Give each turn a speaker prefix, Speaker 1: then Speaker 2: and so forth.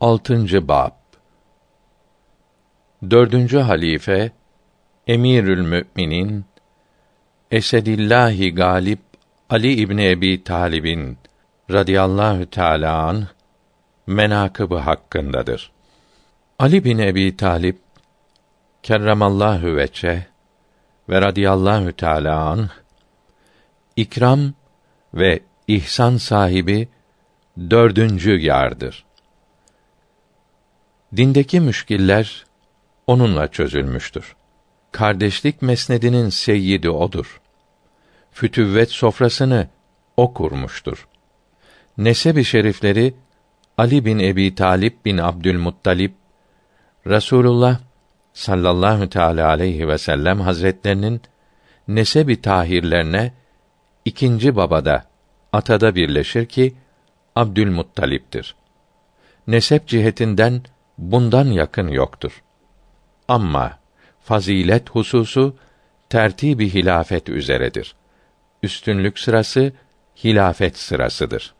Speaker 1: Altıncı bab Dördüncü halife Emirül Müminin Esedillahi Galip Ali İbni Ebi Talib'in radıyallahu teâlâ an menakıbı hakkındadır. Ali bin Ebi Talib kerremallahu veçe ve radıyallahu teâlâ an ikram ve ihsan sahibi dördüncü yardır. Dindeki müşkiller onunla çözülmüştür. Kardeşlik mesnedinin seyyidi odur. Fütüvvet sofrasını o kurmuştur. Nesebi şerifleri Ali bin Ebi Talip bin Abdülmuttalip Rasulullah sallallahu teala aleyhi ve sellem hazretlerinin nesebi tahirlerine ikinci babada atada birleşir ki Abdülmuttalip'tir. Nesep cihetinden bundan yakın yoktur. Ama fazilet hususu tertibi hilafet üzeredir. Üstünlük sırası hilafet sırasıdır.